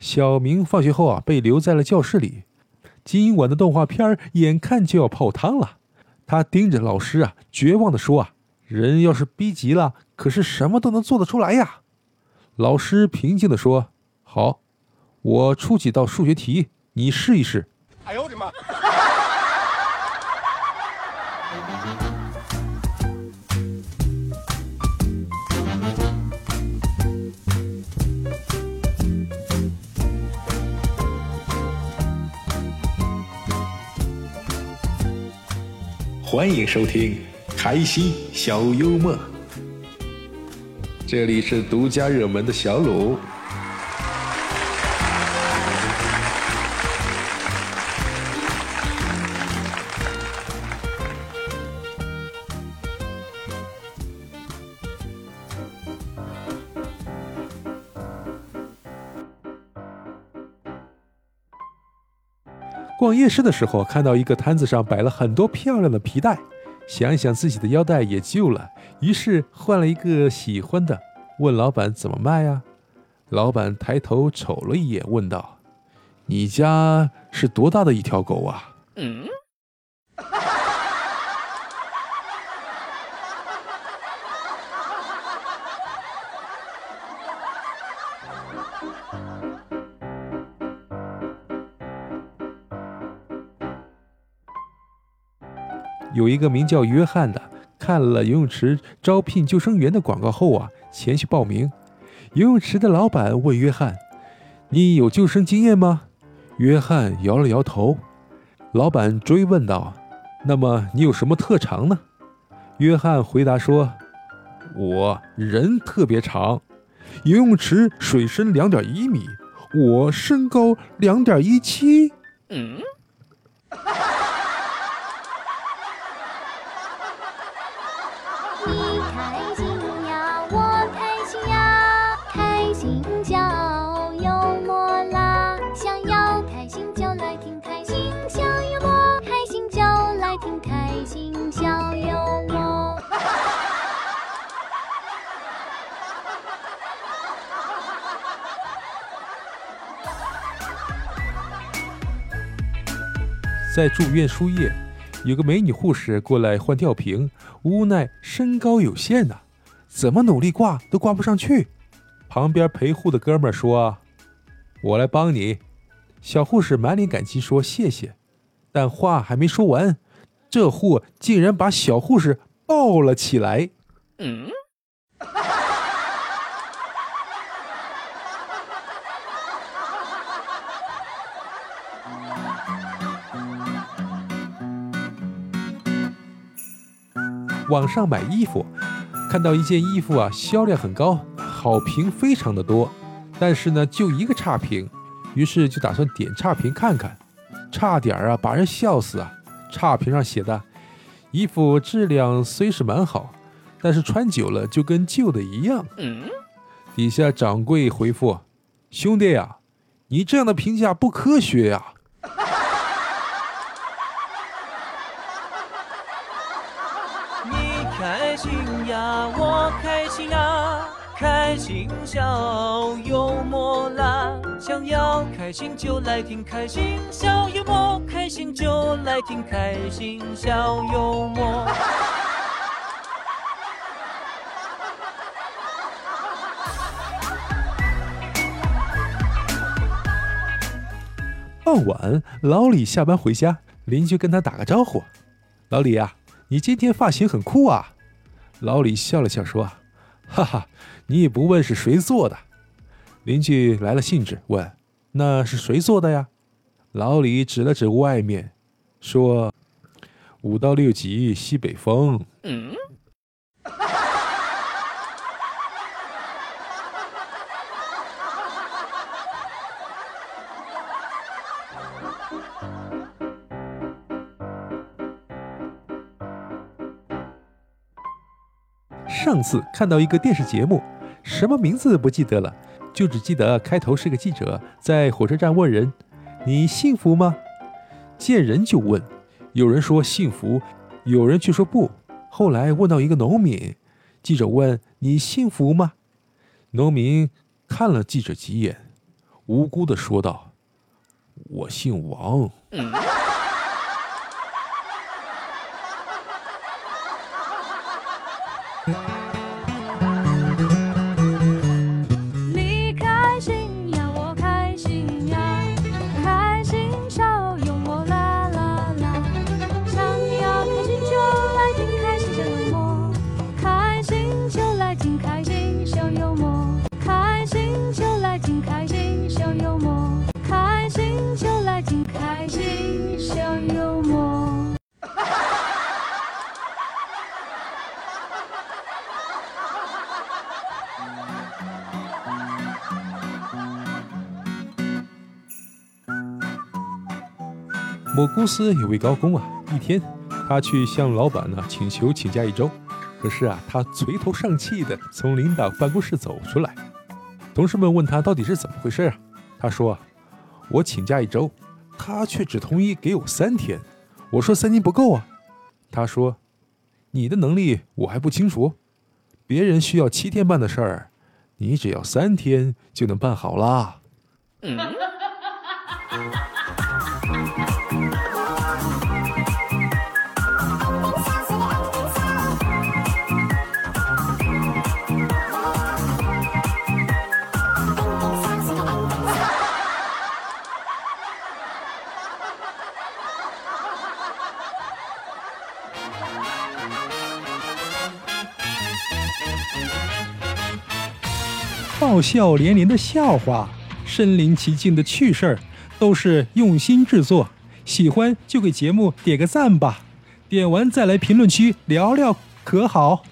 小明放学后啊，被留在了教室里。今晚的动画片眼看就要泡汤了，他盯着老师啊，绝望地说：“啊，人要是逼急了，可是什么都能做得出来呀。”老师平静地说：“好，我出几道数学题，你试一试。”哎呦我的妈！欢迎收听开心小幽默，这里是独家热门的小鲁。逛夜市的时候，看到一个摊子上摆了很多漂亮的皮带，想一想自己的腰带也旧了，于是换了一个喜欢的，问老板怎么卖呀？老板抬头瞅了一眼，问道：“你家是多大的一条狗啊？”嗯。有一个名叫约翰的，看了游泳池招聘救生员的广告后啊，前去报名。游泳池的老板问约翰：“你有救生经验吗？”约翰摇了摇头。老板追问道：“那么你有什么特长呢？”约翰回答说：“我人特别长，游泳池水深两点一米，我身高两点一七。”嗯。开心呀，我开心呀，开心叫幽默啦！想要开心就来听开心小幽默，开心叫来听开心小幽默在住院输液，有个美女护士过来换吊瓶，无奈身高有限呐，怎么努力挂都挂不上去。旁边陪护的哥们说：“我来帮你。”小护士满脸感激说：“谢谢。”但话还没说完，这货竟然把小护士抱了起来。嗯。网上买衣服，看到一件衣服啊，销量很高，好评非常的多，但是呢，就一个差评，于是就打算点差评看看，差点啊把人笑死啊！差评上写的，衣服质量虽是蛮好，但是穿久了就跟旧的一样。底下掌柜回复：兄弟呀，你这样的评价不科学呀！开心呀，我开心呀，开心小幽默啦！想要开心就来听开心小幽默，开心就来听开心小幽默。傍晚，老李下班回家，邻居跟他打个招呼：“老李呀。”你今天发型很酷啊！老李笑了笑说：“哈哈，你也不问是谁做的。”邻居来了兴致问：“那是谁做的呀？”老李指了指外面，说：“五到六级西北风。”嗯。上次看到一个电视节目，什么名字不记得了，就只记得开头是个记者在火车站问人：“你幸福吗？”见人就问，有人说幸福，有人却说不。后来问到一个农民，记者问：“你幸福吗？”农民看了记者几眼：“无辜的说道：“我姓王。”你 某公司有位高工啊，一天他去向老板呢请求请假一周，可是啊，他垂头丧气的从领导办公室走出来。同事们问他到底是怎么回事啊？他说，我请假一周，他却只同意给我三天。我说三天不够啊，他说，你的能力我还不清楚，别人需要七天办的事儿，你只要三天就能办好啦。笑连连的笑话，身临其境的趣事儿，都是用心制作。喜欢就给节目点个赞吧，点完再来评论区聊聊，可好？